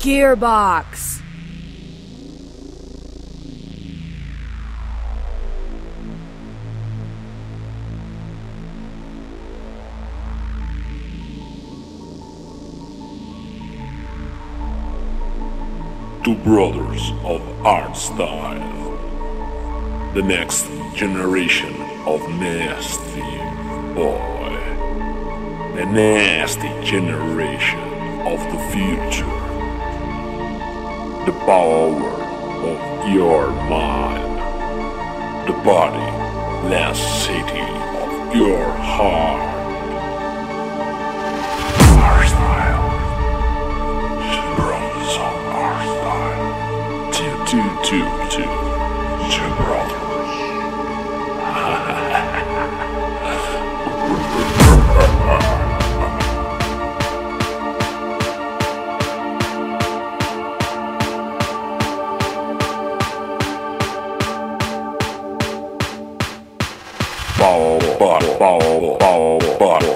Gearbox. Two brothers of Hardstyle. The next generation of nasty boy. The nasty generation of the future. The power of your mind. The body, last city of your heart. Hardstyle. Two brothers of Hardstyle. Two, two, two, two. Two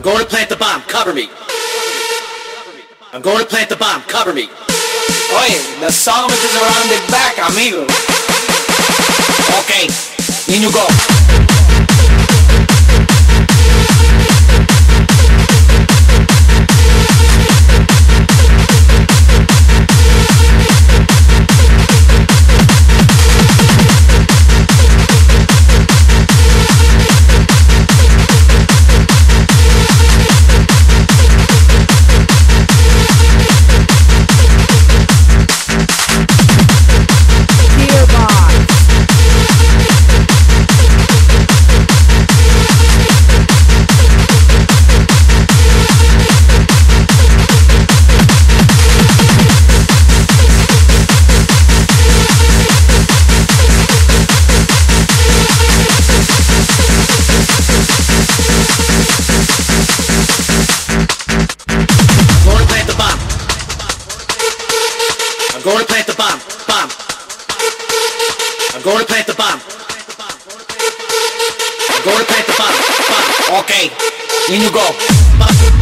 I'm going to plant the bomb. Cover me. I'm going to plant the bomb. Cover me. Oye, the summit is around the back, amigo. Okay, in you go. plant the bomb. Go to plant the bomb. bomb. Okay, in you go. Bomb.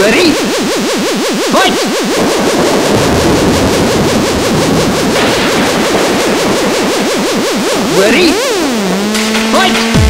Ready? Fight! Ready? Fight!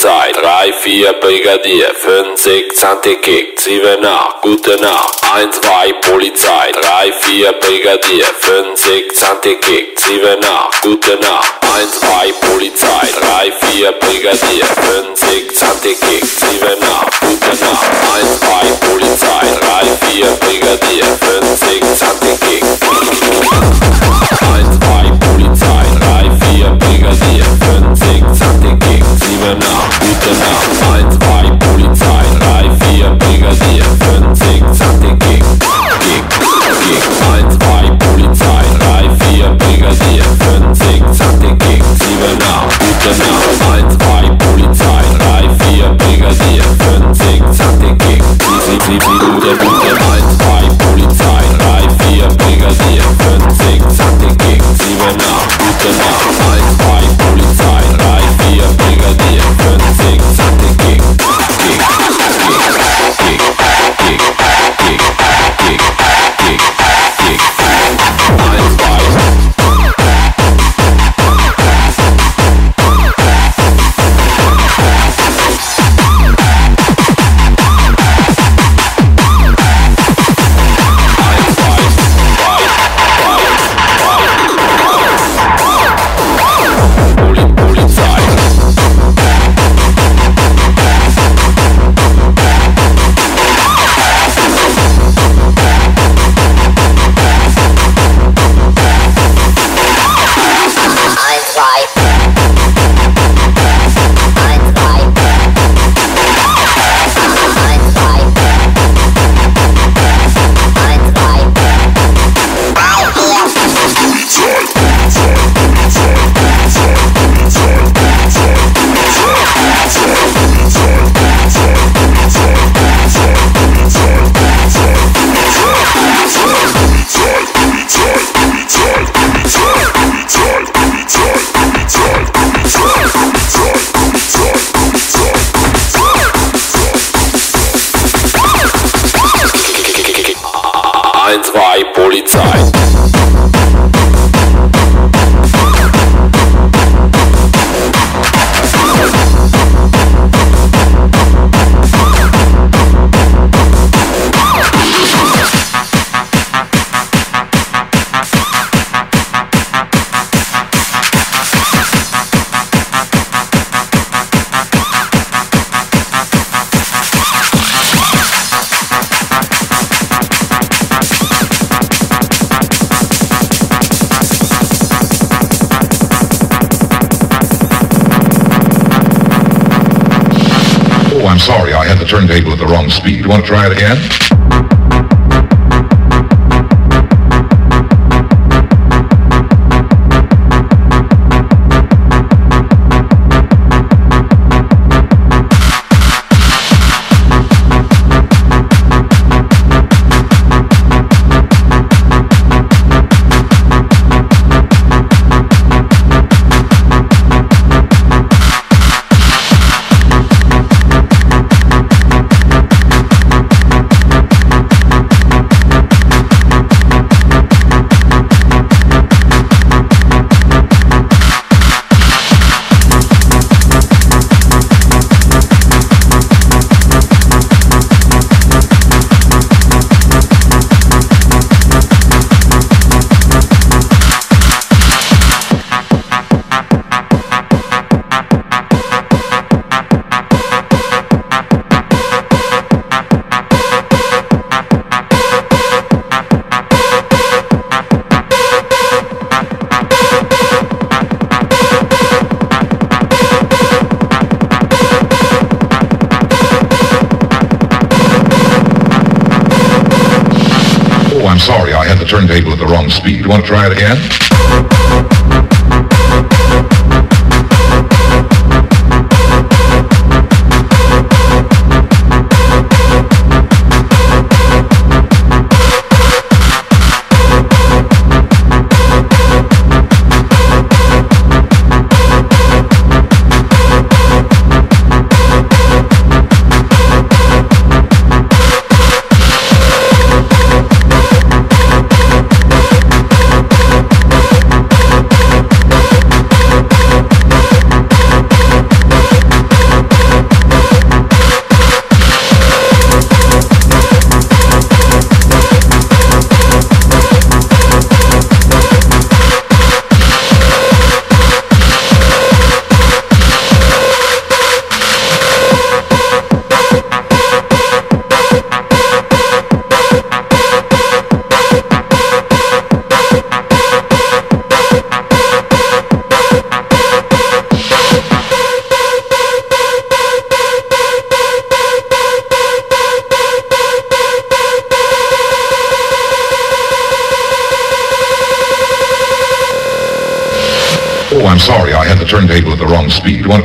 Polizei. 3, 4, Brigadier. 5, 6, Antikick 7, 8, gute Nacht. 1, 2, Polizei. 3, 4, Brigadier. 5, 6, Antikick 7, 8, gute Nacht. 1, 2, Polizei. 3, 4, Brigadier. 5, 6, Antikick 7, 8, gute Nacht. 1, 2, Polizei. 3, 4, Brigadier. 5, 6, Antikick Stelle dir für den Zickzack den Kick, Kick, Kick. Polizei, 3, 4, Brigadier für den Zickzack den Kick, 7, 8, gute Nacht. 1, 2, Polizei, 3, 4, Brigadier für den Zickzack den Kick, 7, 7, 7, 1,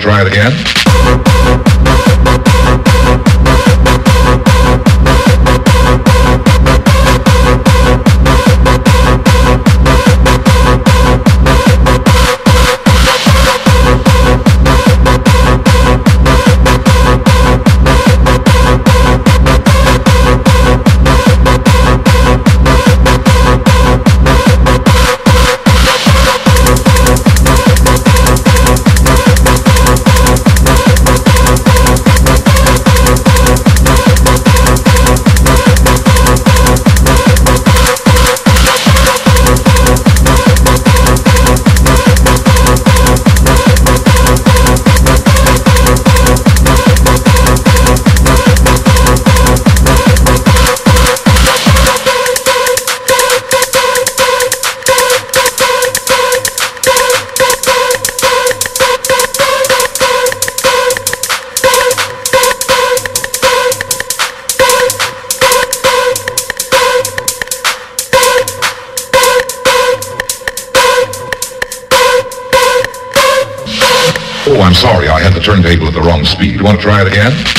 try it again. Oh, I'm sorry, I had the turntable at the wrong speed. Want to try it again?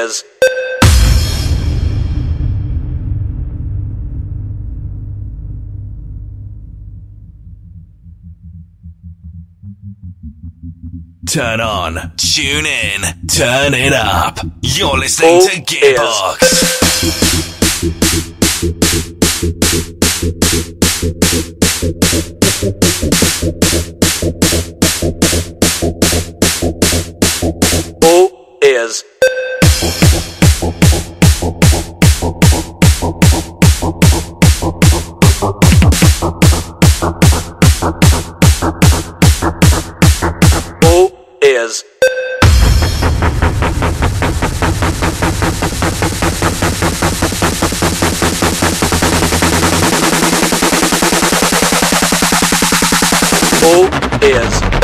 Is Turn on, tune in, turn it up. You're listening Oh, to Gearbox. Is